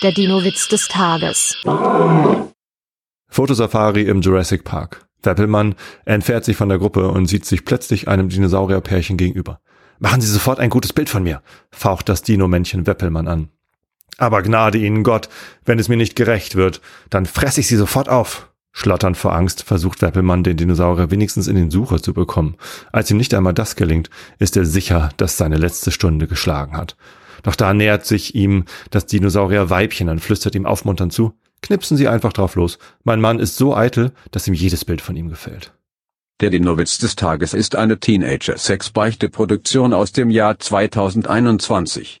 Der Dino-Witz des Tages. Fotosafari im Jurassic Park. Weppelmann entfernt sich von der Gruppe und sieht sich plötzlich einem Dinosaurierpärchen gegenüber. Machen Sie sofort ein gutes Bild von mir, faucht das Dino-Männchen Weppelmann an. Aber gnade Ihnen Gott, wenn es mir nicht gerecht wird, dann fress ich Sie sofort auf. Schlotternd vor Angst versucht Weppelmann den Dinosaurier wenigstens in den Sucher zu bekommen. Als ihm nicht einmal das gelingt, ist er sicher, dass seine letzte Stunde geschlagen hat. Doch da nähert sich ihm das Dinosaurier-Weibchen und flüstert ihm aufmunternd zu, knipsen Sie einfach drauf los. Mein Mann ist so eitel, dass ihm jedes Bild von ihm gefällt. Der Dinowitz des Tages ist eine Teenager-Sex-Beichte-Produktion aus dem Jahr 2021.